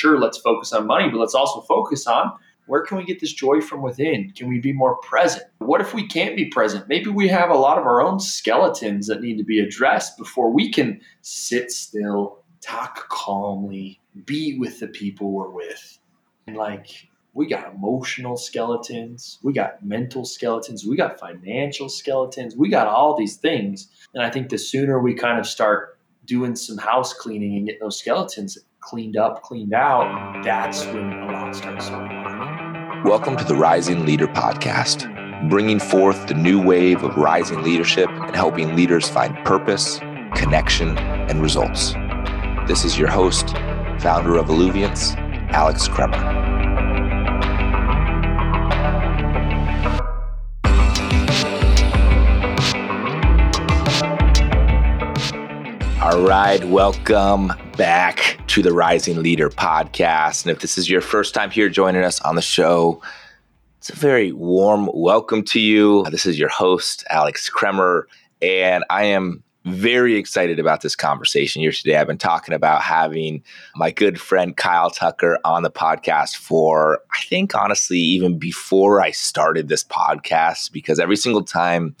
sure, let's focus on money, but let's also focus on where can we get this joy from within? Can we be more present? What if we can't be present? Maybe we have a lot of our own skeletons that need to be addressed before we can sit still, talk calmly, be with the people we're with. And like, we got emotional skeletons, we got mental skeletons, we got financial skeletons, we got all these things. And I think the sooner we kind of start doing some house cleaning and getting those skeletons cleaned up, cleaned out, that's when a lot starts to Welcome to the Rising Leader Podcast, bringing forth the new wave of rising leadership and helping leaders find purpose, connection, and results. This is your host, founder of Alluviance, Alex Kremer. All right, welcome back to the Rising Leader podcast. And if this is your first time here joining us on the show, it's a very warm welcome to you. This is your host, Alex Kremer, and I am very excited about this conversation here today. I've been talking about having my good friend Kyle Tucker on the podcast for, I think, honestly, even before I started this podcast, because every single time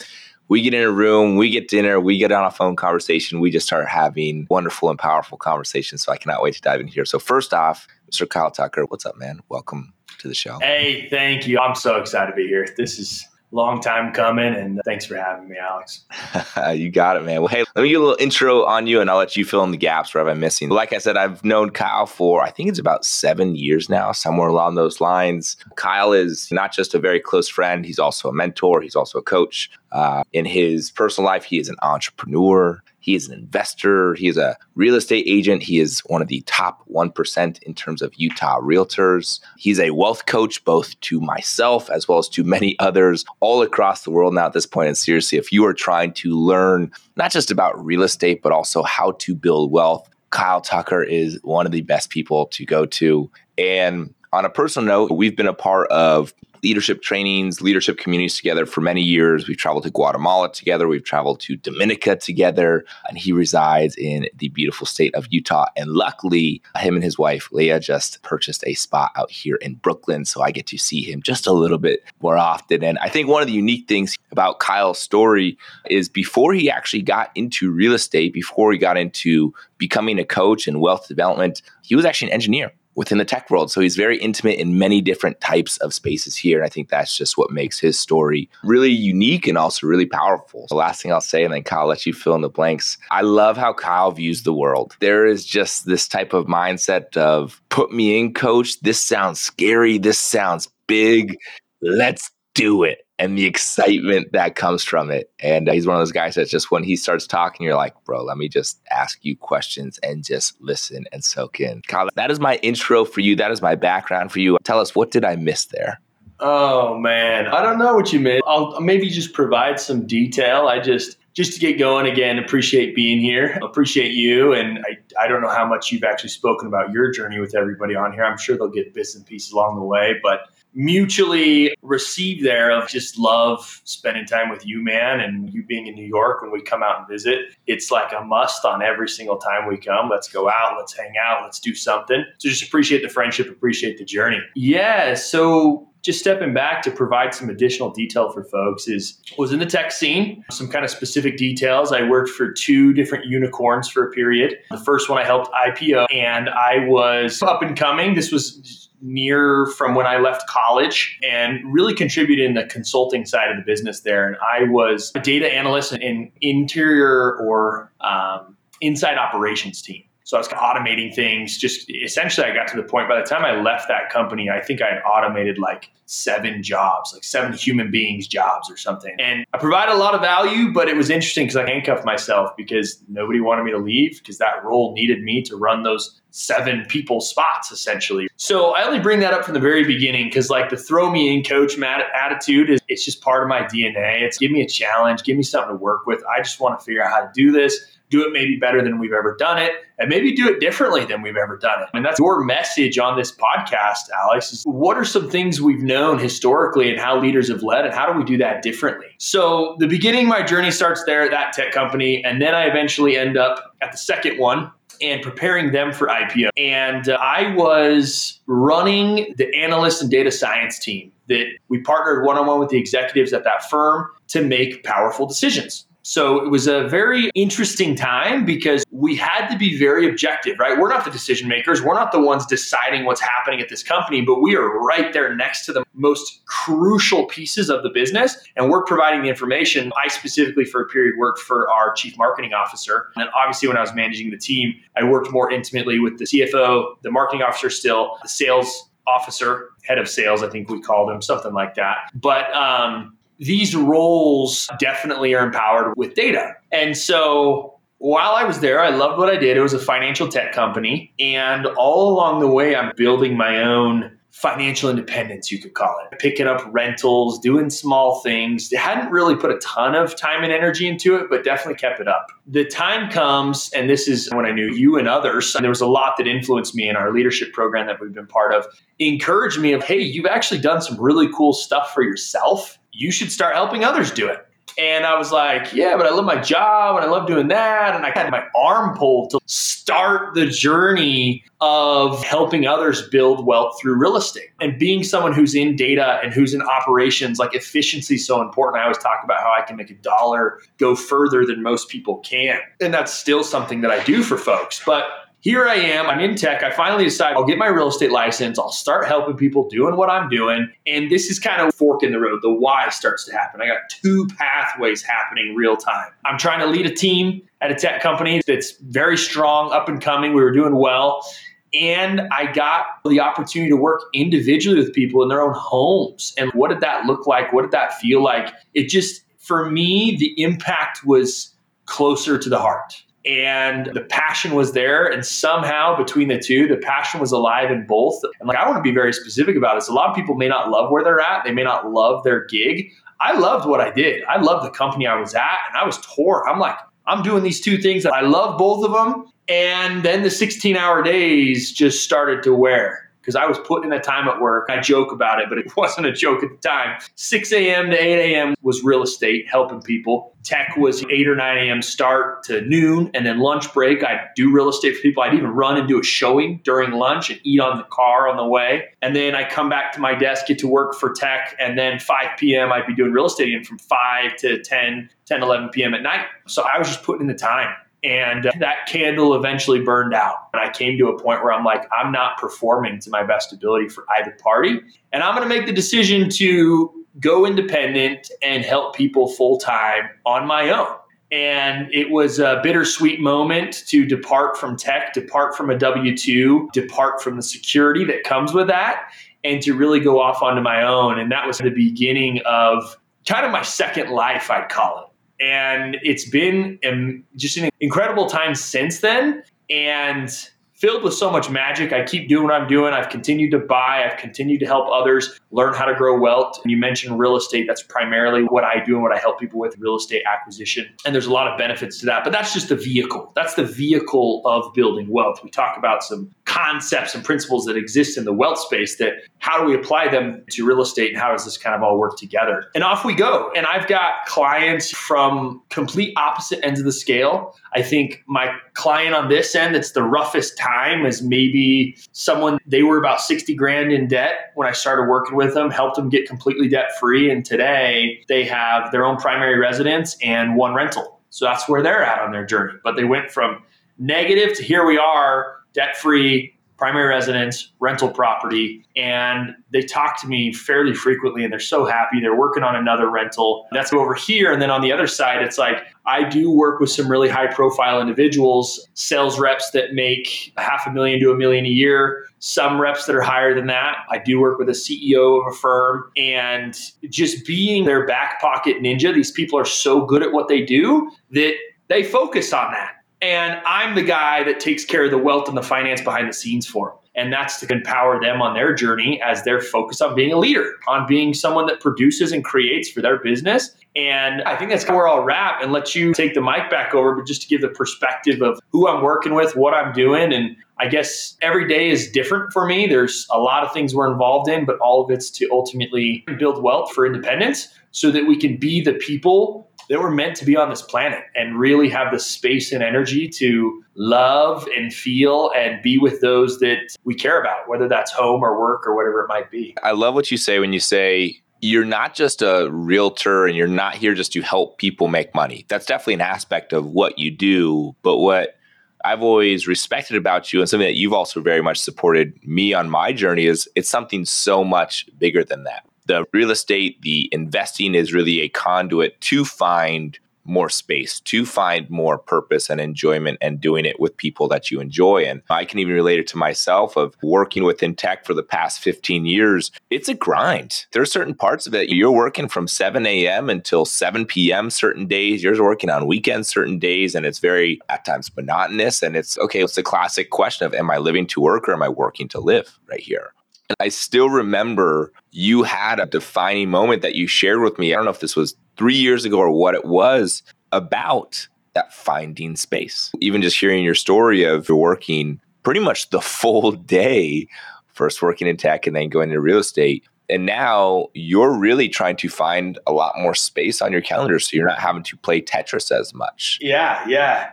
we get in a room, we get dinner, we get on a phone conversation, we just start having wonderful and powerful conversations. So I cannot wait to dive in here. So first off, Mr. Kyle Tucker, what's up, man? Welcome to the show. Hey, thank you. I'm so excited to be here. This is long time coming and thanks for having me alex. You got it man. Well hey let me get a little intro on you and i'll let you fill in the gaps wherever i'm missing. Like i said i've known kyle for i think it's about seven years now somewhere along those lines. Kyle is not just a very close friend he's also a mentor he's also a coach. Uh, in his personal life he is an entrepreneur he is an investor. He is a real estate agent. He is one of the top 1% in terms of Utah realtors. He's a wealth coach, both to myself as well as to many others all across the world now at this point. And seriously, if you are trying to learn not just about real estate, but also how to build wealth, Kyle Tucker is one of the best people to go to. And on a personal note, we've been a part of leadership trainings, leadership communities together for many years. We've traveled to Guatemala together. We've traveled to Dominica together. And he resides in the beautiful state of Utah. And luckily, him and his wife, Leah, just purchased a spot out here in Brooklyn. So I get to see him just a little bit more often. And I think one of the unique things about Kyle's story is before he actually got into real estate, before he got into becoming a coach and wealth development, he was actually an engineer within the tech world. So he's very intimate in many different types of spaces here. And I think that's just what makes his story really unique and also really powerful. The last thing I'll say, and then Kyle let you fill in the blanks. I love how Kyle views the world. There is just this type of mindset of put me in, coach. This sounds scary. This sounds big. Let's do it and the excitement that comes from it. And uh, he's one of those guys that just when he starts talking, you're like, bro, let me just ask you questions and just listen and soak in. Kyle, that is my intro for you. That is my background for you. Tell us, what did I miss there? Oh man, I don't know what you missed. I'll maybe just provide some detail. I just just to get going again, appreciate being here. Appreciate you. And I, I don't know how much you've actually spoken about your journey with everybody on here. I'm sure they'll get bits and pieces along the way, but mutually received there of just love spending time with you, man, and you being in New York when we come out and visit. It's like a must on every single time we come. Let's go out, let's hang out, let's do something. So just appreciate the friendship, appreciate the journey. Yeah, so just stepping back to provide some additional detail for folks is was in the tech scene some kind of specific details i worked for two different unicorns for a period the first one i helped ipo and i was up and coming this was near from when I left college and really contributed in the consulting side of the business there. And I was a data analyst in interior or um, inside operations team. So I was automating things. Just essentially, I got to the point by the time I left that company, I think I had automated like seven jobs, like seven human beings jobs or something. And I provided a lot of value, but it was interesting because I handcuffed myself because nobody wanted me to leave because that role needed me to run those seven people spots essentially. So I only bring that up from the very beginning because like the throw me in coach attitude is it's just part of my DNA. It's give me a challenge, give me something to work with. I just want to figure out how to do this do it maybe better than we've ever done it, and maybe do it differently than we've ever done it. And that's your message on this podcast, Alex. Is what are some things we've known historically and how leaders have led, and how do we do that differently? So, the beginning, my journey starts there at that tech company, and then I eventually end up at the second one and preparing them for IPO. And uh, I was running the analyst and data science team that we partnered one on one with the executives at that firm to make powerful decisions. So it was a very interesting time because we had to be very objective, right? We're not the decision makers. We're not the ones deciding what's happening at this company, but we are right there next to the most crucial pieces of the business. And we're providing the information. I specifically, for a period, worked for our chief marketing officer. And obviously, when I was managing the team, I worked more intimately with the CFO, the marketing officer, still, the sales officer, head of sales, I think we called him, something like that. But, um, these roles definitely are empowered with data. And so while I was there, I loved what I did. It was a financial tech company. And all along the way, I'm building my own financial independence, you could call it. Picking up rentals, doing small things. hadn't really put a ton of time and energy into it, but definitely kept it up. The time comes, and this is when I knew you and others, and there was a lot that influenced me in our leadership program that we've been part of, encouraged me of, hey, you've actually done some really cool stuff for yourself you should start helping others do it. And I was like, yeah, but I love my job and I love doing that. And I had my arm pulled to start the journey of helping others build wealth through real estate. And being someone who's in data and who's in operations, like efficiency is so important. I always talk about how I can make a dollar go further than most people can. And that's still something that I do for folks. But here I am. I'm in tech. I finally decide I'll get my real estate license. I'll start helping people doing what I'm doing. And this is kind of fork in the road. The why starts to happen. I got two pathways happening real time. I'm trying to lead a team at a tech company that's very strong, up and coming. We were doing well. And I got the opportunity to work individually with people in their own homes. And what did that look like? What did that feel like? It just, for me, the impact was closer to the heart and the passion was there. And somehow between the two the passion was alive in both. And like i want to be very specific about this. A lot of people may not love where they're at. They may not love their gig. I loved what i did. I loved the company i was at and i was torn i'm like i'm doing these two things. I love both of them and then the 16 hour days just started to wear because I was putting in the time at work. I joke about it, but it wasn't a joke at the time. 6 a.m. to 8 a.m. was real estate, helping people. Tech was 8 or 9 a.m. start to noon, and then lunch break. I'd do real estate for people. I'd even run and do a showing during lunch and eat on the car on the way. And then I come back to my desk, get to work for tech, and then 5 p.m. I'd be doing real estate again from 5 to 10, 10, 11 p.m. at night. So I was just putting in the time. And uh, that candle eventually burned out. And I came to a point where I'm like, I'm not performing to my best ability for either party. And I'm going to make the decision to go independent and help people full time on my own. And it was a bittersweet moment to depart from tech, depart from a W 2, depart from the security that comes with that, and to really go off onto my own. And that was the beginning of kind of my second life, I'd call it and it's been um, just an incredible time since then. And filled with so much magic. I keep doing what I'm doing. I've continued to buy. I've continued to help others learn how to grow wealth. And you mentioned real estate. That's primarily what I do and what I help people with real estate acquisition. And there's a lot of benefits to that, but that's just the vehicle. That's the vehicle of building wealth. We talk about some concepts and principles that exist in the wealth space that how do we apply them to real estate and how does this kind of all work together? And off we go. And I've got clients from complete opposite ends of the scale. I think my client on this end that's the roughest time is maybe someone they were about 60 grand in debt when I started working with them, helped them get completely debt free. And today they have their own primary residence and one rental. So that's where they're at on their journey. But they went from negative to here we are, debt free, primary residence, rental property, and they talk to me fairly frequently and they're so happy. They're working on another rental. That's over here. And then on the other side, it's like I do work with some really high profile individuals, sales reps that make half a million to a million a year, some reps that are higher than that. I do work with a CEO of a firm and just being their back pocket ninja, these people are so good at what they do that they focus on that and I'm the guy that takes care of the wealth and the finance behind the scenes for them. And that's to empower them on their journey as they're focused on being a leader, on being someone that produces and creates for their business. And I think that's where I'll wrap and let you take the mic back over, but just to give the perspective of who I'm working with, what I'm doing. And I guess every day is different for me. There's a lot of things we're involved in, but all of it's to ultimately build wealth for independence so that we can be the people that we're meant to be on this planet and really have the space and energy to love and feel and be with those that we care about, whether that's home or work or whatever it might be. I love what you say when you say you're not just a realtor and you're not here just to help people make money. That's definitely an aspect of what you do. But what I've always respected about you and something that you've also very much supported me on my journey is it's something so much bigger than that. The real estate, the investing is really a conduit to find more space to find more purpose and enjoyment and doing it with people that you enjoy. And I can even relate it to myself of working within tech for the past 15 years. It's a grind. There are certain parts of it. You're working from 7 a.m. until 7 p.m. certain days. You're working on weekends certain days. And it's very at times monotonous. And it's okay, it's the classic question of am I living to work or am I working to live right here? And I still remember you had a defining moment that you shared with me. I don't know if this was three years ago or what it was about that finding space. Even just hearing your story of working pretty much the full day, first working in tech and then going into real estate. And now you're really trying to find a lot more space on your calendar so you're not having to play Tetris as much. Yeah, yeah.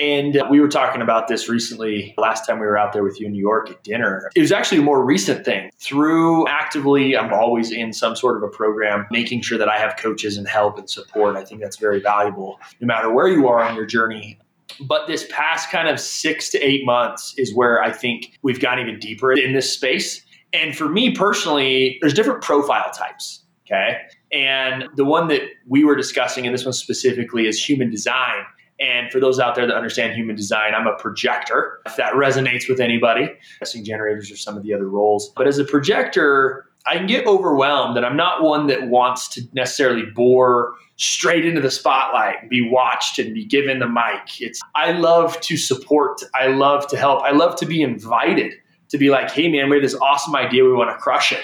And we were talking about this recently last time we were out there with you in New York at dinner. It was actually a more recent thing. Through actively, I'm always in some sort of a program, making sure that I have coaches and help and support. I think that's very valuable no matter where you are on your journey. But this past kind of six to eight months is where I think we've gone even deeper in this space. And for me personally, there's different profile types. Okay. And the one that we were discussing, and this one specifically, is human design and for those out there that understand human design, I'm a projector. If that resonates with anybody, guessing generators are some of the other roles. But as a projector, I can get overwhelmed and I'm not one that wants to necessarily bore straight into the spotlight and be watched and be given the mic. It's I love to support, I love to help, I love to be invited to be like, hey man, we have this awesome idea, we want to crush it.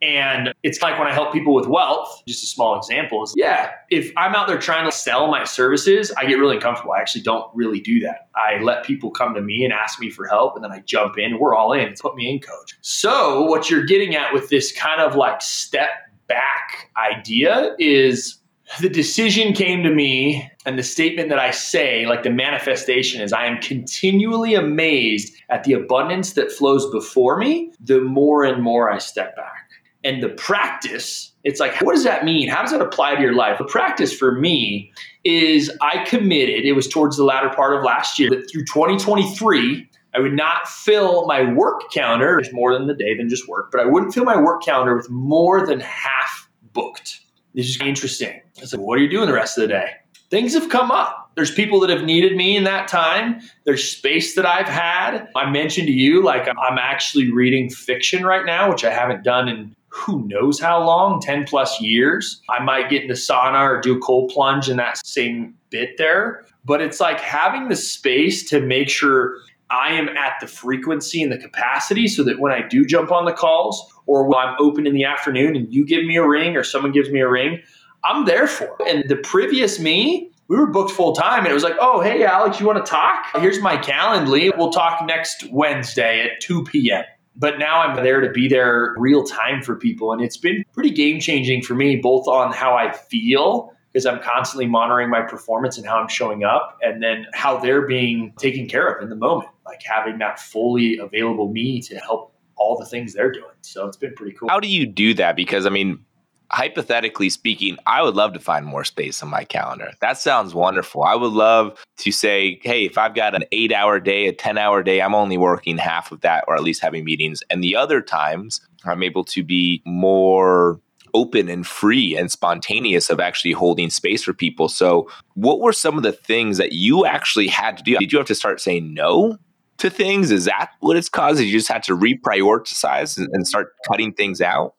And it's like when I help people with wealth, just a small example is yeah, if I'm out there trying to sell my services, I get really uncomfortable. I actually don't really do that. I let people come to me and ask me for help, and then I jump in. We're all in. Put me in, coach. So, what you're getting at with this kind of like step back idea is the decision came to me and the statement that I say, like the manifestation, is I am continually amazed at the abundance that flows before me the more and more I step back and the practice it's like what does that mean how does that apply to your life the practice for me is i committed it was towards the latter part of last year that through 2023 i would not fill my work calendar there's more than the day than just work but i wouldn't fill my work calendar with more than half booked this is interesting i said what are you doing the rest of the day things have come up. There's people that have needed me in that time. There's space that I've had. I mentioned to you, like, I'm actually reading fiction right now, which I haven't done in who knows how long 10 plus years i might get in the sauna or do a cold plunge in that same bit there. But it's like having the space to make sure i am at the frequency and the capacity so that when i do jump on the calls or when i'm open in the afternoon and you give me a ring or someone gives me a ring i'm there for it. and the previous me we were booked full time and it was like oh hey alex you want to talk? Here's my calendly. We'll talk next wednesday at 2 p.m but now I'm there to be there real time for people. And it's been pretty game changing for me, both on how I feel, because I'm constantly monitoring my performance and how I'm showing up, and then how they're being taken care of in the moment, like having that fully available me to help all the things they're doing. So it's been pretty cool. How do you do that? Because I mean, hypothetically speaking, I would love to find more space on my calendar. That sounds wonderful. I would love to say, hey, if I've got an eight hour day, a 10 hour day, I'm only working half of that or at least having meetings. And the other times, I'm able to be more open and free and spontaneous of actually holding space for people. So, what were some of the things that you actually had to do? Did you have to start saying no to things? Is that what it's caused? You just had to reprioritize and start cutting things out?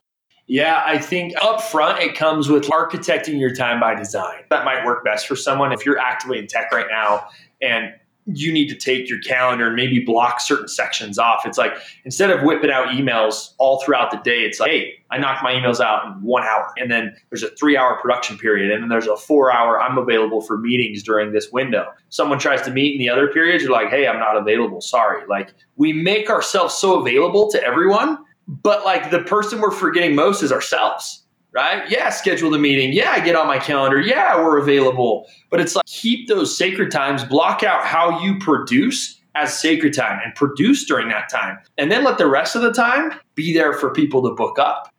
Yeah, I think up front it comes with architecting your time by design. That might work best for someone if you're actively in tech right now and you need to take your calendar and maybe block certain sections off. It's like instead of whipping out emails all throughout the day, it's like, hey, I knock my emails out in one hour. And then there's a three hour production period. And then there's a four hour, I'm available for meetings during this window. Someone tries to meet in the other periods, you're like, hey, I'm not available. Sorry. Like we make ourselves so available to everyone but like the person we're forgetting most is ourselves. right? Yeah, schedule the meeting. Yeah, I get on my calendar. Yeah, we're available. But it's like keep those sacred times, block out how you produce as sacred time and produce during that time. And then let the rest of the time be there for people to book up.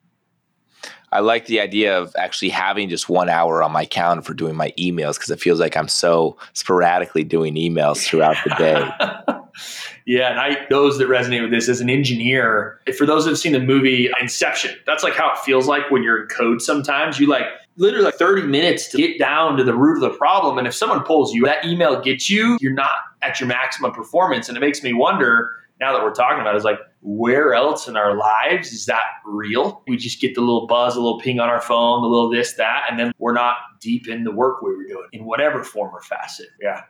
I like the idea of actually having just one hour on my calendar for doing my emails because it feels like I'm so sporadically doing emails throughout the day. yeah, and I those that resonate with this as an engineer, for those that have seen the movie Inception, that's like how it feels like when you're in code sometimes. You like literally like 30 minutes to get down to the root of the problem. And if someone pulls you, that email gets you, you're not at your maximum performance. And it makes me wonder now that we're talking about it, is like where else in our lives is that real? We just get the little buzz, a little ping on our phone, a little this, that, and then we're not deep in the work we were doing in whatever form or facet. Yeah.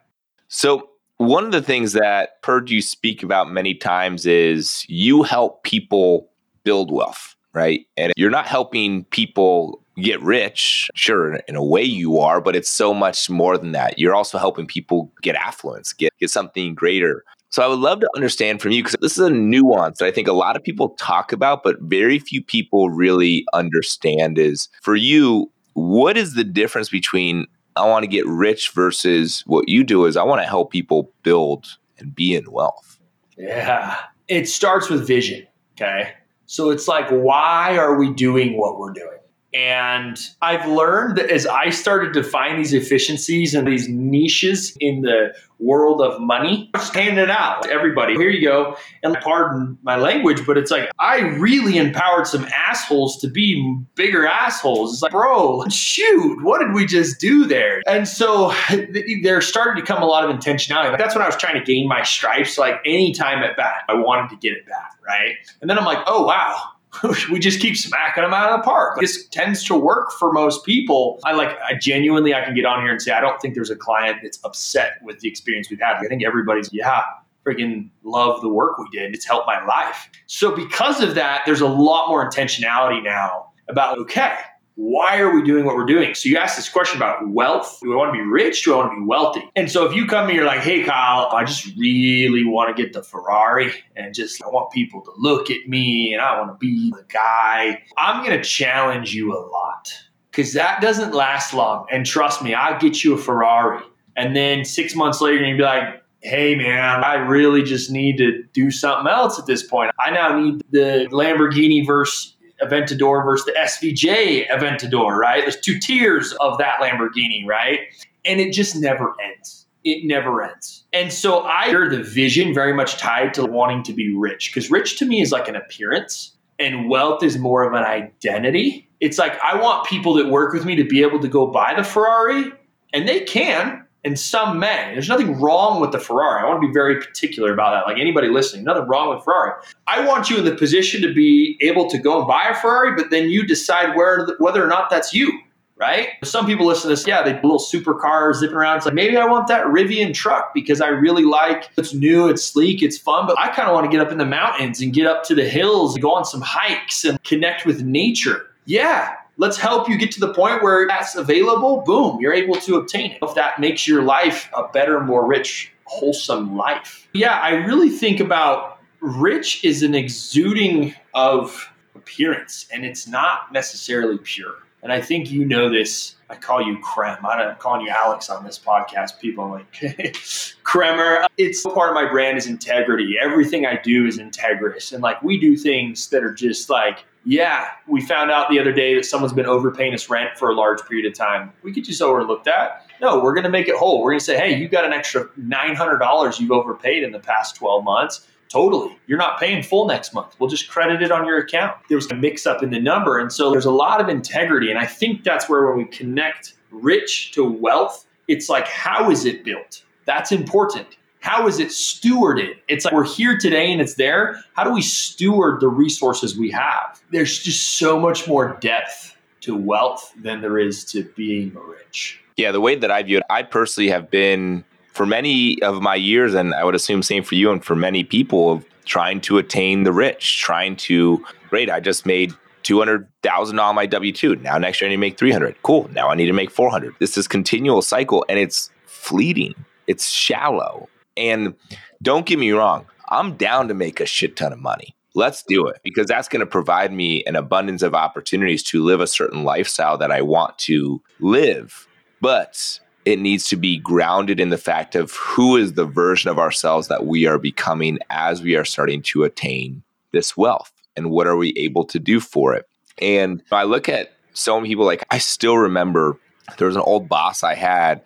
So one of the things that heard you speak about many times is you help people build wealth, right? And you're not helping people get rich. Sure, in a way you are, but it's so much more than that. You're also helping people get affluence, get, get something greater. So I would love to understand from you because this is a nuance that I think a lot of people talk about, but very few people really understand is for you, what is the difference between I want to get rich versus what you do is I want to help people build and be in wealth? Yeah. It starts with vision. Okay. So it's like, why are we doing what we're doing? And I've learned that as I started to find these efficiencies and these niches in the world of money, just handing it out to everybody. Here you go. And pardon my language, but it's like I really empowered some assholes to be bigger assholes. It's like, bro, shoot, what did we just do there? And so there started to come a lot of intentionality. That's when I was trying to gain my stripes. Like anytime at bat, I wanted to get it back, right? And then I'm like, oh wow we just keep smacking them out of the park. This tends to work for most people. I like, I genuinely, I can get on here and say, I don't think there's a client that's upset with the experience we've had. I think everybody's, yeah, freaking love the work we did. It's helped my life. So because of that, there's a lot more intentionality now about, okay, why are we doing what we're doing? So you ask this question about wealth. Do I want to be rich? Do I want to be wealthy? And so if you come and you're like, hey, Kyle, I just really want to get the Ferrari and just I want people to look at me and I want to be the guy, I'm going to challenge you a lot because that doesn't last long. And trust me, I'll get you a Ferrari. And then six months later, you'll be like, hey man, I really just need to do something else at this point. I now need the Lamborghini verse Aventador versus the SVJ Aventador, right? There's two tiers of that Lamborghini, right? And it just never ends. It never ends. And so I hear the vision very much tied to wanting to be rich because rich to me is like an appearance and wealth is more of an identity. It's like I want people that work with me to be able to go buy the Ferrari and they can, and some may. There's nothing wrong with the Ferrari. I want to be very particular about that. Like anybody listening, nothing wrong with Ferrari. I want you in the position to be able to go and buy a Ferrari, but then you decide where whether or not that's you. Right? Some people listen to this, yeah, they little supercars zipping around. It's like maybe I want that Rivian truck because I really like it's new, it's sleek, it's fun, but I kind of want to get up in the mountains and get up to the hills, and go on some hikes and connect with nature. Yeah, let's help you get to the point where that's available. Boom, you're able to obtain it. If that makes your life a better, more rich, wholesome life. Yeah, I really think about rich is an exuding of appearance and it's not necessarily pure. And I think you know this. I call you Krem. I'm calling you Alex on this podcast. People are like, Kremer. It's part of my brand is integrity. Everything I do is integrous. And like we do things that are just like yeah, we found out the other day that someone's been overpaying us rent for a large period of time. We could just overlook that. No, we're going to make it whole. We're going to say, hey, you got an extra $900 you've overpaid in the past 12 months. Totally. You're not paying full next month. We'll just credit it on your account. There was a mix up in the number. And so there's a lot of integrity. And I think that's where when we connect rich to wealth, it's like, how is it built? That's important how is it stewarded? It's like we're here today and it's there. How do we steward the resources we have? There's just so much more depth to wealth than there is to being rich. Yeah, the way that I view it, I personally have been for many of my years, and I would assume same for you and for many people, of trying to attain the rich, trying to, great, I just made 200,000 on my W 2. Now next year I need to make 300. Cool. Now I need to make 400. This is continual cycle and it's fleeting. It's shallow. And don't get me wrong, I'm down to make a shit ton of money. let's do it because that's going to provide me an abundance of opportunities to live a certain lifestyle that I want to live. But it needs to be grounded in the fact of who is the version of ourselves that we are becoming as we are starting to attain this wealth and what are we able to do for it. And I look at so many people like I still remember there was an old boss I had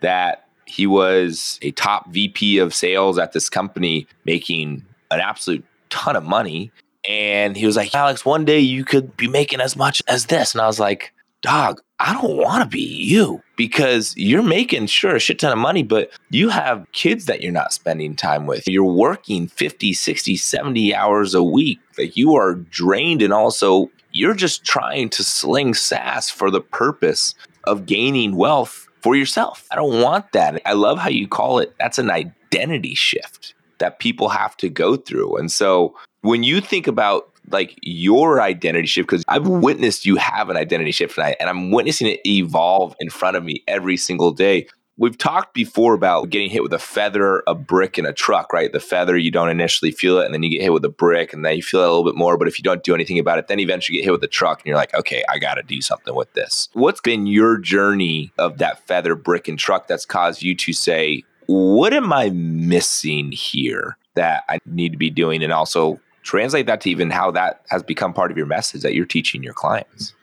that he was a top VP of sales at this company making an absolute ton of money. And he was like, Alex, one day you could be making as much as this. And I was like, dog, I don't want to be you because you're making sure a shit ton of money, but you have kids that you're not spending time with. You're working 50, 60, 70 hours a week. Like you are drained and also you're just trying to sling SaaS for the purpose of gaining wealth for yourself. I don't want that. I love how you call it that's an identity shift that people have to go through. And so when you think about like your identity shift, because I've witnessed you have an identity shift tonight and I'm witnessing it evolve in front of me every single day. We've talked before about getting hit with a feather, a brick, and a truck, right? The feather, you don't initially feel it, and then you get hit with a brick, and then you feel it a little bit more. But if you don't do anything about it, then eventually get hit with a truck, and you're like, okay, I got to do something with this. What's been your journey of that feather, brick, and truck that's caused you to say, what am I missing here that I need to be doing? And also translate that to even how that has become part of your message that you're teaching your clients.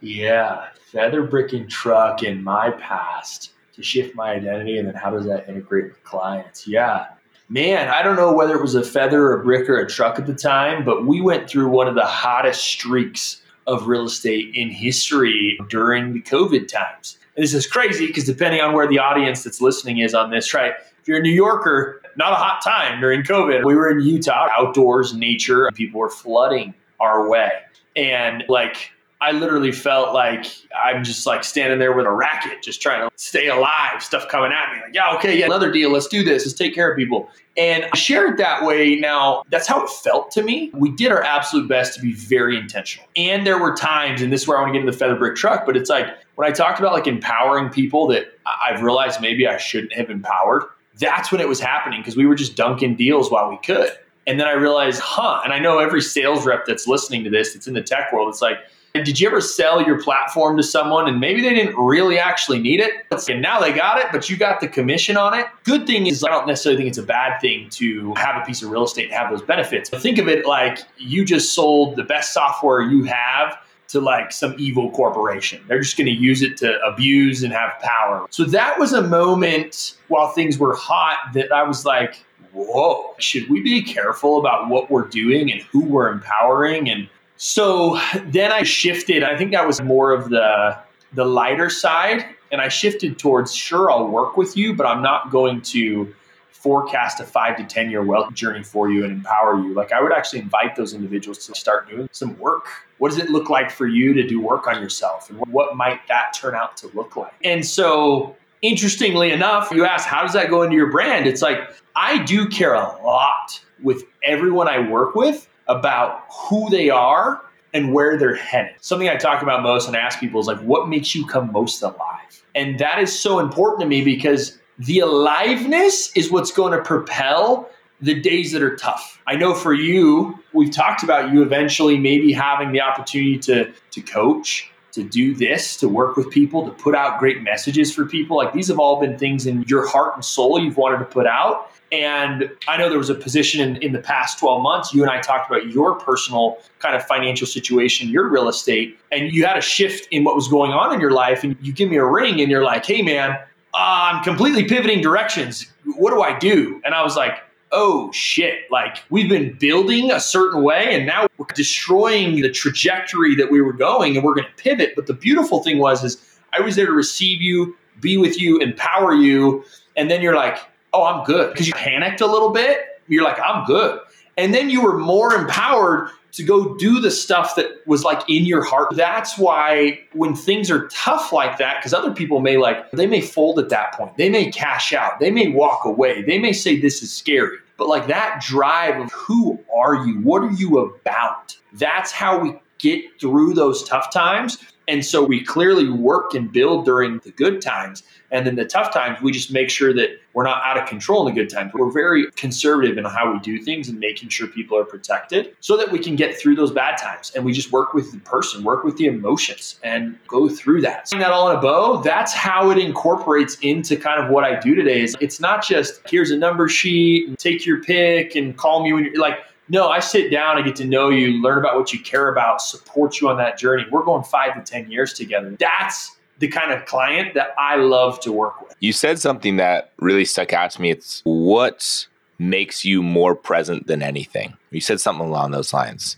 Yeah, feather brick and truck in my past to shift my identity, and then how does that integrate with clients? Yeah, man, I don't know whether it was a feather, or a brick, or a truck at the time, but we went through one of the hottest streaks of real estate in history during the COVID times. And this is crazy because depending on where the audience that's listening is on this, right? If you're a New Yorker, not a hot time during COVID. We were in Utah, outdoors, nature, and people were flooding our way. And like, I literally felt like I'm just like standing there with a racket, just trying to stay alive, stuff coming at me. Like, yeah, okay, yeah, another deal. Let's do this. Let's take care of people. And I share it that way. Now, that's how it felt to me. We did our absolute best to be very intentional. And there were times, and this is where I want to get into the feather brick truck, but it's like when I talked about like empowering people that I've realized maybe I shouldn't have empowered that's when it was happening because we were just dunking deals while we could. And then I realized, huh, and I know every sales rep that's listening to this, that's in the tech world, it's like, did you ever sell your platform to someone and maybe they didn't really actually need it? And now they got it, but you got the commission on it. Good thing is, I don't necessarily think it's a bad thing to have a piece of real estate and have those benefits. But think of it like you just sold the best software you have to like some evil corporation. They're just going to use it to abuse and have power. So that was a moment while things were hot that I was like, whoa, should we be careful about what we're doing and who we're empowering? And so then I shifted. I think that was more of the the lighter side. And I shifted towards sure, I'll work with you, but I'm not going to forecast a five to 10 year wealth journey for you and empower you. Like I would actually invite those individuals to start doing some work. What does it look like for you to do work on yourself? And what might that turn out to look like? And so, interestingly enough, you ask, how does that go into your brand? It's like, I do care a lot with everyone I work with about who they are and where they're headed. Something I talk about most and ask people is like, what makes you come most alive? And that is so important to me because the aliveness is what's going to propel the days that are tough. I know for you, we've talked about you eventually maybe having the opportunity to to coach, to do this, to work with people, to put out great messages for people. Like these have all been things in your heart and soul you've wanted to put out. And I know there was a position in, in the past 12 months, you and I talked about your personal kind of financial situation, your real estate, and you had a shift in what was going on in your life. And you give me a ring and you're like, hey, man, uh, I'm completely pivoting directions. What do I do? And I was like, oh shit, like we've been building a certain way and now we're destroying the trajectory that we were going and we're going to pivot. But the beautiful thing was, is I was there to receive you, be with you, empower you. And then you're like, oh, I'm good. Because you panicked a little bit. You're like, I'm good. And then you were more empowered to go do the stuff that was like in your heart. That's why when things are tough like that, because other people may like, they may fold at that point. They may cash out. They may walk away. They may say this is scary. But like that drive of who are you? What are you about? That's how we get through those tough times. And so we clearly work and build during the good times. And then the tough times, we just make sure that we're not out of control in the good times. We're very conservative in how we do things and making sure people are protected so that we can get through those bad times. And we just work with the person, work with the emotions, and go through that. Putting that all in a bow, that's how it incorporates into kind of what I do today. Is it's not just here's a number sheet, and take your pick, and call me when you're like no, I sit down, I get to know you, learn about what you care about, support you on that journey. We're going five to 10 years together. That's the kind of client that I love to work with. You said something that really stuck out to me. It's what makes you more present than anything. You said something along those lines.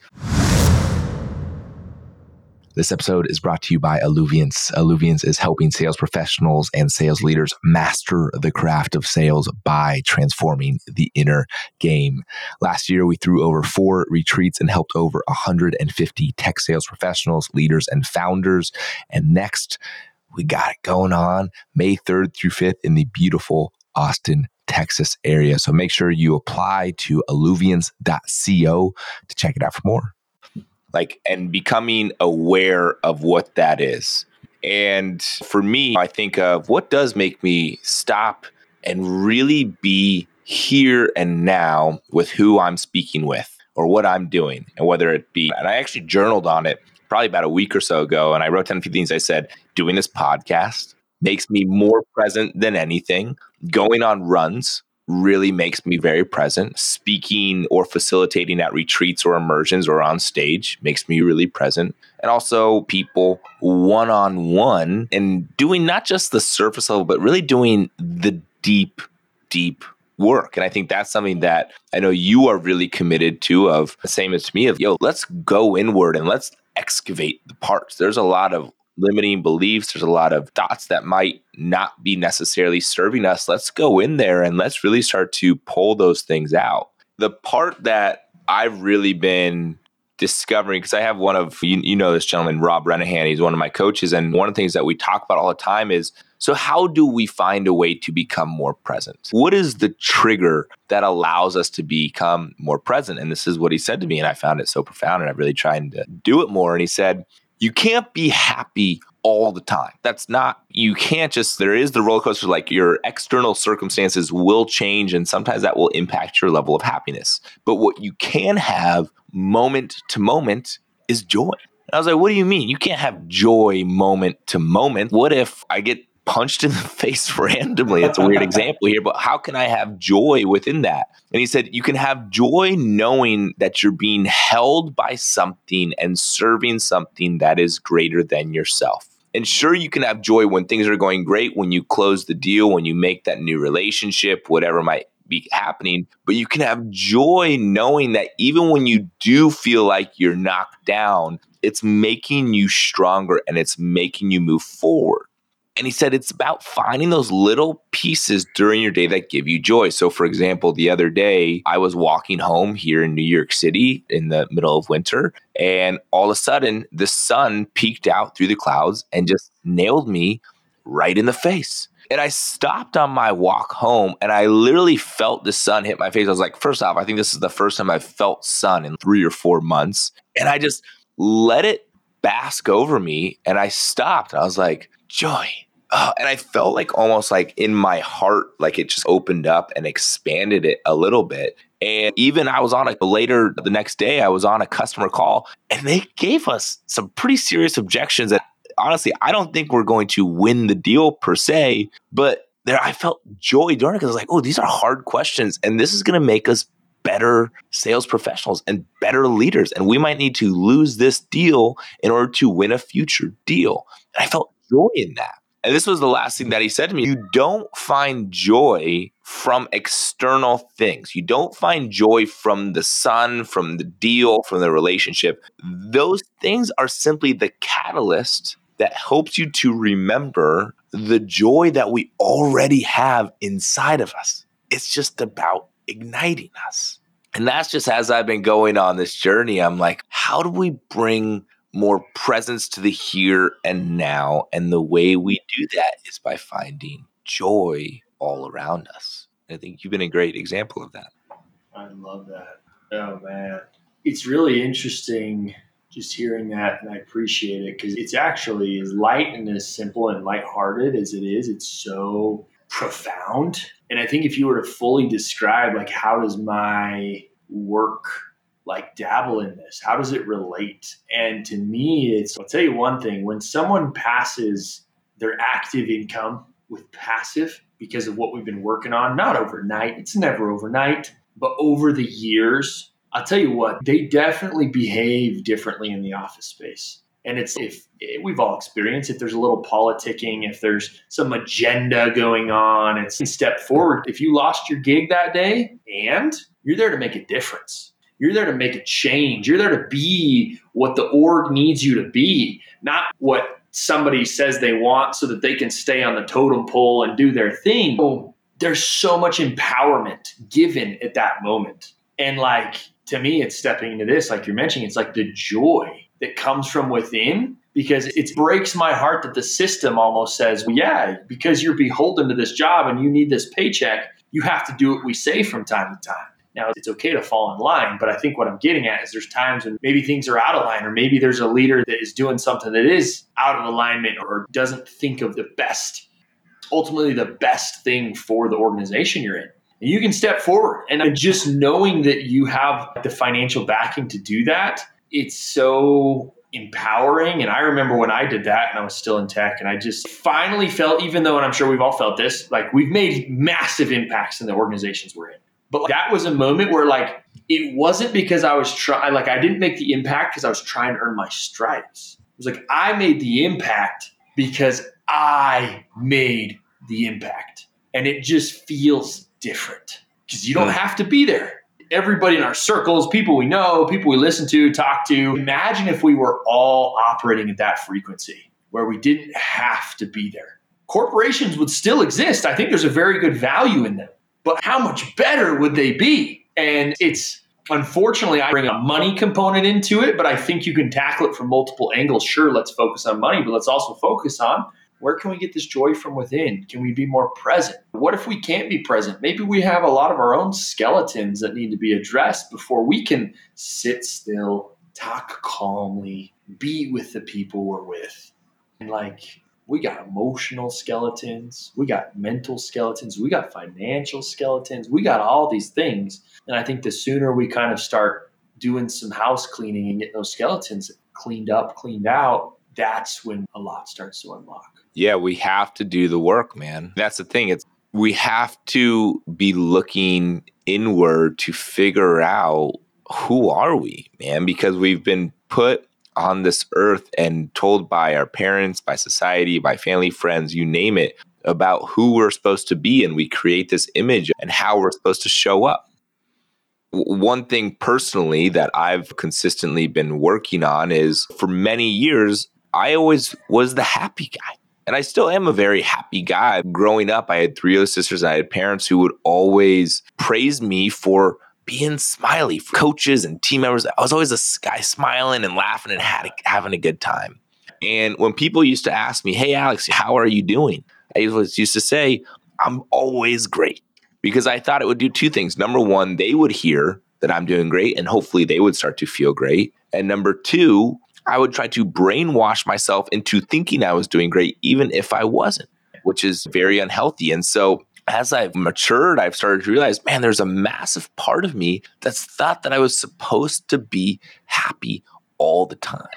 This episode is brought to you by Alluviance. Alluviance is helping sales professionals and sales leaders master the craft of sales by transforming the inner game. Last year, we threw over four retreats and helped over 150 tech sales professionals, leaders, and founders. And next, we got it going on May 3rd through 5th in the beautiful Austin, Texas area. So make sure you apply to alluviance.co to check it out for more like and becoming aware of what that is. And for me, I think of what does make me stop and really be here and now with who I'm speaking with or what I'm doing and whether it be and I actually journaled on it probably about a week or so ago and I wrote down a few things I said doing this podcast makes me more present than anything going on runs really makes me very present. Speaking or facilitating at retreats or immersions or on stage makes me really present. And also, people one on one and doing not just the surface level, but really doing the deep, deep work. And I think that's something that I know you are really committed to of the same as me of, yo, let's go inward and let's excavate the parts. There's a lot of limiting beliefs. There's a lot of thoughts that might not be necessarily serving us. Let's go in there and let's really start to pull those things out. The part that I've really been discovering because I have one of you, you know this gentleman Rob Renahan he's one of my coaches and one of the things that we talk about all the time is so how do we find a way to become more present? What is the trigger that allows us to become more present? And this is what he said to me and I found it so profound and I've really tried to do it more and he said you can't be happy all the time. That's not, you can't just, there is the roller coaster, like your external circumstances will change and sometimes that will impact your level of happiness. But what you can have moment to moment is joy. And I was like, what do you mean? You can't have joy moment to moment. What if I get punched in the face randomly. It's a weird example here, but how can I have joy within that? And he said, You can have joy knowing that you're being held by something and serving something that is greater than yourself. And sure, you can have joy when things are going great, when you close the deal, when you make that new relationship, whatever might be happening. But you can have joy knowing that even when you do feel like you're knocked down, it's making you stronger and it's making you move forward. And he said it's about finding those little pieces during your day that give you joy. So, for example, the other day, I was walking home here in New York City in the middle of winter, and all of a sudden, the sun peeked out through the clouds and just nailed me right in the face. And I stopped on my walk home and I literally felt the sun hit my face. I was like, first off, I think this is the first time I've felt sun in three or four months. And I just let it bask over me and I stopped. I was like, joy, uh, and I felt like almost like in my heart, like it just opened up and expanded it a little bit. And even I was on a later the next day, I was on a customer call and they gave us some pretty serious objections that honestly, I don't think we're going to win the deal per se, but there I felt joy during it because I was like, oh, these are hard questions. And this is going to make us better sales professionals and better leaders. And we might need to lose this deal in order to win a future deal. And I felt joy in that. And this was the last thing that he said to me. You don't find joy from external things. You don't find joy from the sun, from the deal, from the relationship. Those things are simply the catalyst that helps you to remember the joy that we already have inside of us. It's just about igniting us. And that's just as I've been going on this journey, I'm like, how do we bring more presence to the here and now. And the way mm-hmm. we do that is by finding joy all around us. I think you've been a great example of that. I love that. Oh, man. It's really interesting just hearing that and I appreciate it because it's actually as light and as simple and lighthearted as it is, it's so profound. And I think if you were to fully describe like how does my work like dabble in this? How does it relate? And to me, it's I'll tell you one thing, when someone passes their active income with passive because of what we've been working on, not overnight, it's never overnight, but over the years, I'll tell you what, they definitely behave differently in the office space. And it's if we've all experienced if there's a little politicking, if there's some agenda going on, it's step forward. If you lost your gig that day and you're there to make a difference. You're there to make a change. You're there to be what the org needs you to be, not what somebody says they want so that they can stay on the totem pole and do their thing. Oh, there's so much empowerment given at that moment. And like to me, it's stepping into this, like you're mentioning, it's like the joy that comes from within because it breaks my heart that the system almost says, well, yeah, because you're beholden to this job and you need this paycheck, you have to do what we say from time to time. Now, it's okay to fall in line, but I think what I'm getting at is there's times when maybe things are out of line, or maybe there's a leader that is doing something that is out of alignment or doesn't think of the best, ultimately, the best thing for the organization you're in. And you can step forward. And just knowing that you have the financial backing to do that, it's so empowering. And I remember when I did that and I was still in tech and I just finally felt, even though, and I'm sure we've all felt this, like we've made massive impacts in the organizations we're in. But like, that was a moment where like it wasn't because I was trying, like I didn't make the impact because I was trying to earn my stripes. It was like I made the impact because I made the impact. And it just feels different because you don't hmm. have to be there. Everybody in our circles, people we know, people we listen to, talk to. Imagine if we were all operating at that frequency where we didn't have to be there. Corporations would still exist. I think there's a very good value in them but how much better would they be? And it's unfortunately, I bring a money component into it, but I think you can tackle it from multiple angles. Sure, let's focus on money, but let's also focus on where can we get this joy from within? Can we be more present? What if we can't be present? Maybe we have a lot of our own skeletons that need to be addressed before we can sit still, talk calmly, be with the people we're with. And like we got emotional skeletons, we got mental skeletons, we got financial skeletons, we got all these things. And I think the sooner we kind of start doing some house cleaning and getting those skeletons cleaned up, cleaned out, that's when a lot starts to unlock. Yeah, we have to do the work, man. That's the thing. It's we have to be looking inward to figure out who are we, man, because we've been put on this earth and told by our parents, by society, by family, friends, you name it, about who we're supposed to be. And we create this image and how we're supposed to show up. One thing personally that I've consistently been working on is for many years, I always was the happy guy. And I still am a very happy guy. Growing up, I had three other sisters and I had parents who would always praise me for being smiley for coaches and team members. I was always a guy smiling and laughing and had, having a good time. And when people used to ask me, Hey, Alex, how are you doing? I used to say, I'm always great because I thought it would do two things. Number one, they would hear that I'm doing great and hopefully they would start to feel great. And number two, I would try to brainwash myself into thinking I was doing great, even if I wasn't, which is very unhealthy. And so as I've matured, I've started to realize, man, there's a massive part of me that's thought that I was supposed to be happy all the time.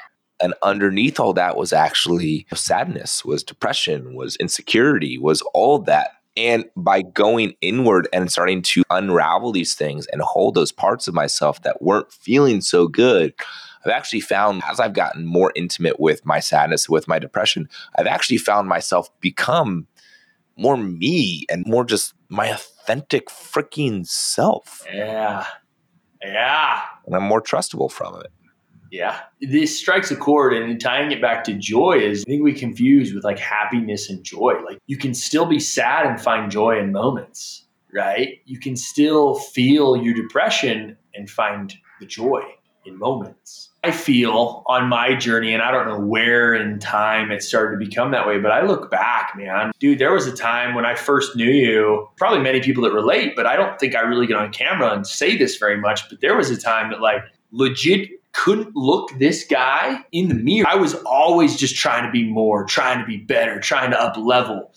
And underneath all that was actually sadness, was depression, was insecurity, was all that. And by going inward and starting to unravel these things and hold those parts of myself that weren't feeling so good, I've actually found as I've gotten more intimate with my sadness, with my depression, I've actually found myself become more me and more just my authentic freaking self. Yeah. Yeah. And I'm more trustable from it. Yeah. This strikes a chord and tying it back to joy is I think we confuse with like happiness and joy. Like you can still be sad and find joy in moments, right? You can still feel your depression and find the joy in moments. I feel on my journey, and I don't know where in time it started to become that way, but I look back, man. Dude, there was a time when I first knew you, probably many people that relate, but I don't think I really get on camera and say this very much. But there was a time that, like, legit couldn't look this guy in the mirror. I was always just trying to be more, trying to be better, trying to up level.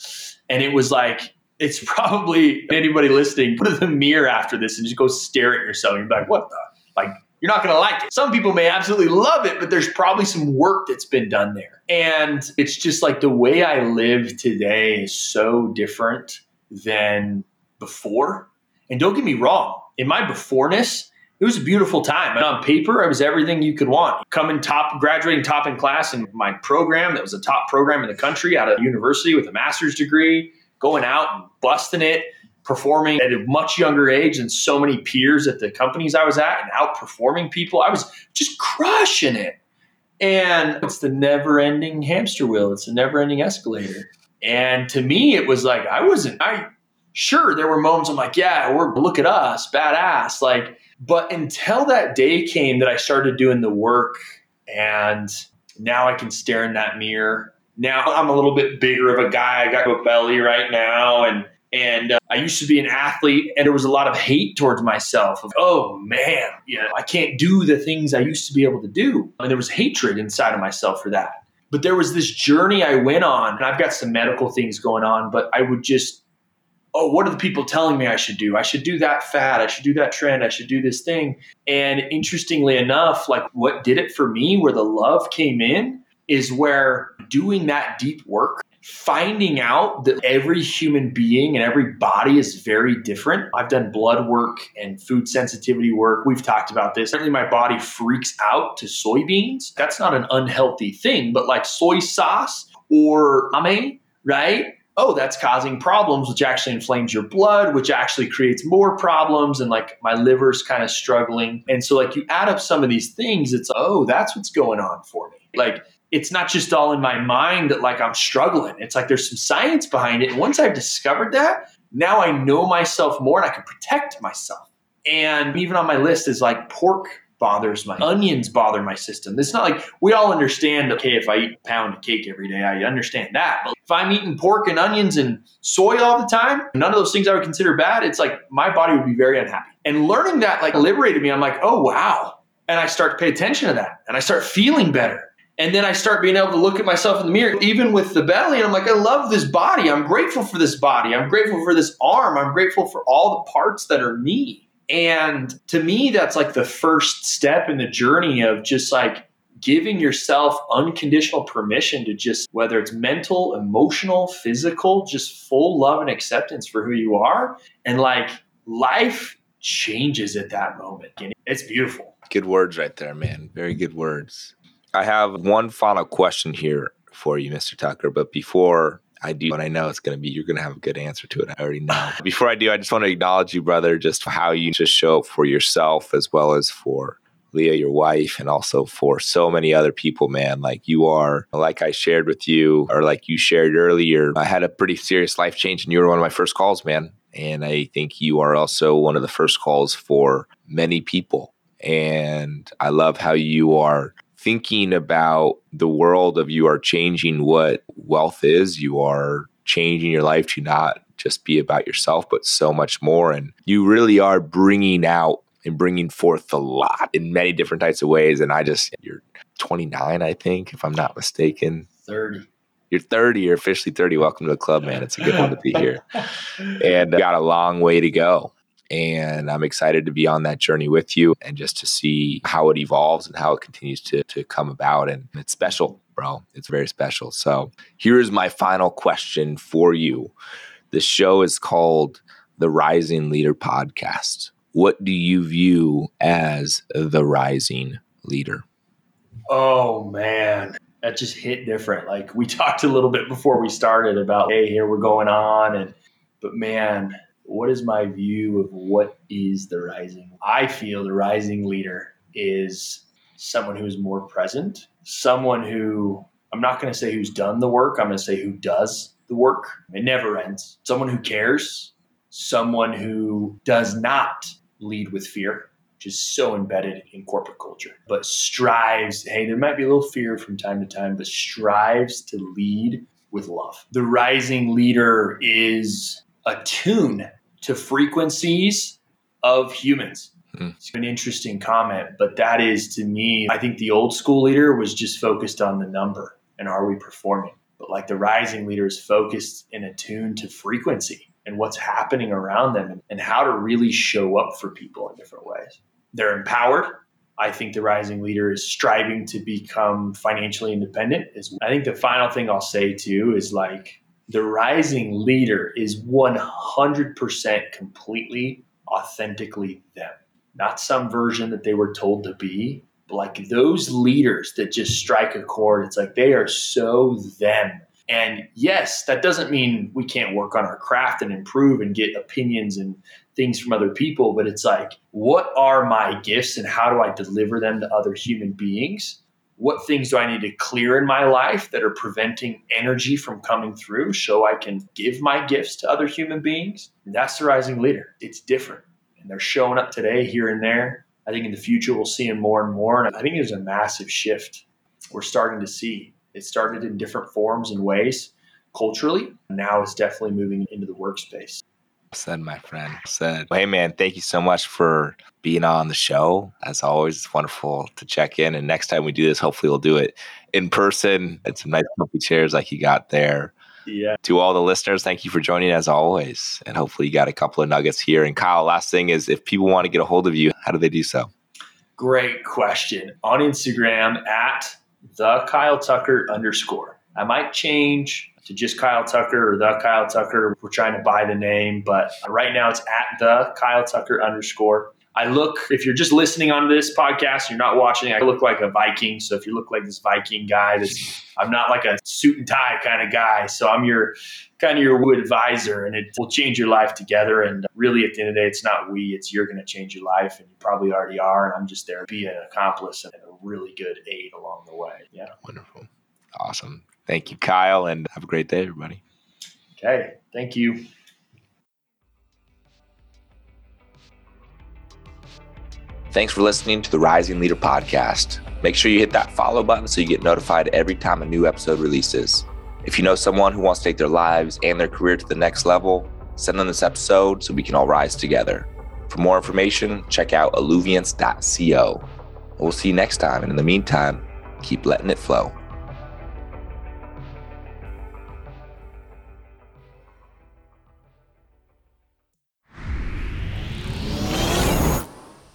And it was like, it's probably anybody listening, put in the mirror after this and just go stare at yourself. And you're like, what the? Like, you're not going to like it. Some people may absolutely love it, but there's probably some work that's been done there. And it's just like the way I live today is so different than before. And don't get me wrong, in my beforeness, it was a beautiful time. And on paper, I was everything you could want. Coming top, graduating top in class in my program that was a top program in the country out of university with a master's degree, going out and busting it, performing at a much younger age than so many peers at the companies I was at and outperforming people. I was just crushing it. And it's the never ending hamster wheel, it's a never ending escalator. And to me, it was like, I wasn't, I, sure, there were moments I'm like, yeah, we're, look at us, badass. Like, but until that day came that I started doing the work and now I can stare in that mirror. Now I'm a little bit bigger of a guy. I got a belly right now and and uh, I used to be an athlete, and there was a lot of hate towards myself. Of oh man, I can't do the things I used to be able to do, and there was hatred inside of myself for that. But there was this journey I went on, and I've got some medical things going on, but I would just, oh, what are the people telling me I should do? I should do that fad. I should do that trend. I should do this thing. And interestingly enough, like what did it for me, where the love came in, is where doing that deep work finding out that every human being and every body is very different. I've done blood work and food sensitivity work. We've talked about this. Certainly, my body freaks out to soybeans. That's not an unhealthy thing, but like soy sauce or ame, right? Oh, that's causing problems, which actually inflames your blood, which actually creates more problems. And like my liver's kind of struggling. And so, like, you add up some of these things, it's, oh, that's what's going on for me. Like, it's not just all in my mind that like I'm struggling. It's like there's some science behind it. And once I've discovered that, now I know myself more and I can protect myself. And even on my list is like pork bothers my onions bother my system. It's not like we all understand, okay, if I eat a pound of cake every day, I understand that. But if I'm eating pork and onions and soy all the time, none of those things I would consider bad, it's like my body would be very unhappy. And learning that like liberated me. I'm like, oh wow. And I start to pay attention to that and I start feeling better. And then I start being able to look at myself in the mirror, even with the belly, and I'm like, I love this body. I'm grateful for this body. I'm grateful for this arm. I'm grateful for all the parts that are me. And to me, that's like the first step in the journey of just like giving yourself unconditional permission to just, whether it's mental, emotional, physical, just full love and acceptance for who you are. And like life changes at that moment. And it's beautiful. Good words right there, man. Very good words. I have one final question here for you, Mr. Tucker. But before I do, and I know it's going to be, you're going to have a good answer to it. I already know. before I do, I just want to acknowledge you, brother, just how you just show up for yourself as well as for Leah, your wife, and also for so many other people, man. Like you are, like I shared with you, or like you shared earlier, I had a pretty serious life change, and you were one of my first calls, man. And I think you are also one of the first calls for many people. And I love how you are thinking about the world of you are changing what wealth is, you are changing your life to not just be about yourself, but so much more. And you really are bringing out and bringing forth a lot in many different types of ways. And I just, you're 29, I think, if I'm not mistaken. 30. You're 30, you're officially 30. Welcome to the club, man. It's a good one to be here. And uh, got a long way to go. And I'm excited to be on that journey with you and just to see how it evolves and how it continues to, to come about. And it's special, bro. It's very special. So here's my final question for you. The show is called the Rising Leader Podcast. What do you view as the rising leader? Oh, man that just hit different. Like we talked a little bit before we started about, hey, here we're going on, and but man, what is my view of what is the rising? I feel the rising leader is someone who is more present, someone who I'm not going to say who's done the work, I'm going to say who does the work. It never ends. Someone who cares, someone who does not lead with fear, which is so embedded in corporate culture, but strives. Hey, there might be a little fear from time to time, but strives to lead with love. The rising leader is attuned to frequencies of humans. Mm. It's an interesting comment, but that is to me, I think the old school leader was just focused on the number and are we performing? But like the rising leader is focused and attuned to frequency and what's happening around them and how to really show up for people in different ways. They're empowered. I think the rising leader is striving to become financially independent. Is I think the final thing I'll say too is like the rising leader is 100% completely authentically them, not some version that they were told to be, but like those leaders that just strike a chord. It's like they are so them. And yes, that doesn't mean we can't work on our craft and improve and get opinions and things from other people, but it's like, what are my gifts and how do I deliver them to other human beings? What things do I need to clear in my life that are preventing energy from coming through so I can give my gifts to other human beings? And that's the rising leader. It's different. And they're showing up today here and there. I think in the future we'll see them more and more. And I think there's a massive shift we're starting to see. It started in different forms and ways culturally. Now it's definitely moving into the workspace. Said my friend. Said, hey man, thank you so much for being on the show. As always, it's wonderful to check in. And next time we do this, hopefully we'll do it in person at some nice comfy chairs like you got there. Yeah. To all the listeners, thank you for joining as always. And hopefully you got a couple of nuggets here. And Kyle, last thing is if people want to get a hold of you, how do they do so? Great question. On Instagram at the Kyle Tucker underscore. I might change to just Kyle Tucker or the Kyle Tucker. We're trying to buy the name, but right now it's at the Kyle Tucker underscore. I look, if you're just listening on this podcast, you're not watching, I look like a Viking. So if you look like this Viking guy, that's, I'm not like a suit and tie kind of guy. So I'm your kind of your wood advisor and it will change your life together. And really at the end of the day, it's not we, it's you're going to change your life and you probably already are. And I'm just there to be an accomplice and a really good aid along the way. Yeah. Wonderful. Awesome. Thank you, Kyle, and have a great day, everybody. Okay. Thank you. Thanks for listening to the Rising Leader podcast. Make sure you hit that follow button so you get notified every time a new episode releases. If you know someone who wants to take their lives and their career to the next level, send them this episode so we can all rise together. For more information, check out alluviance.co. We'll see you next time. And in the meantime, keep letting it flow.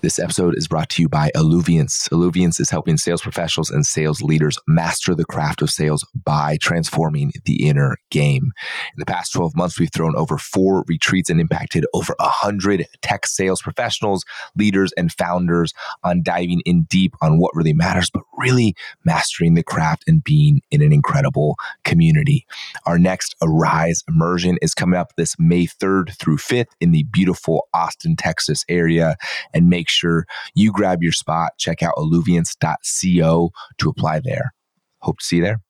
This episode is brought to you by Alluviance. Alluviance is helping sales professionals and sales leaders master the craft of sales by transforming the inner game. In the past 12 months, we've thrown over four retreats and impacted over 100 tech sales professionals, leaders, and founders on diving in deep on what really matters, but really mastering the craft and being in an incredible community. Our next Arise immersion is coming up this May 3rd through 5th in the beautiful Austin, Texas area. And make sure you grab your spot. Check out alluviance.co to apply there. Hope to see you there.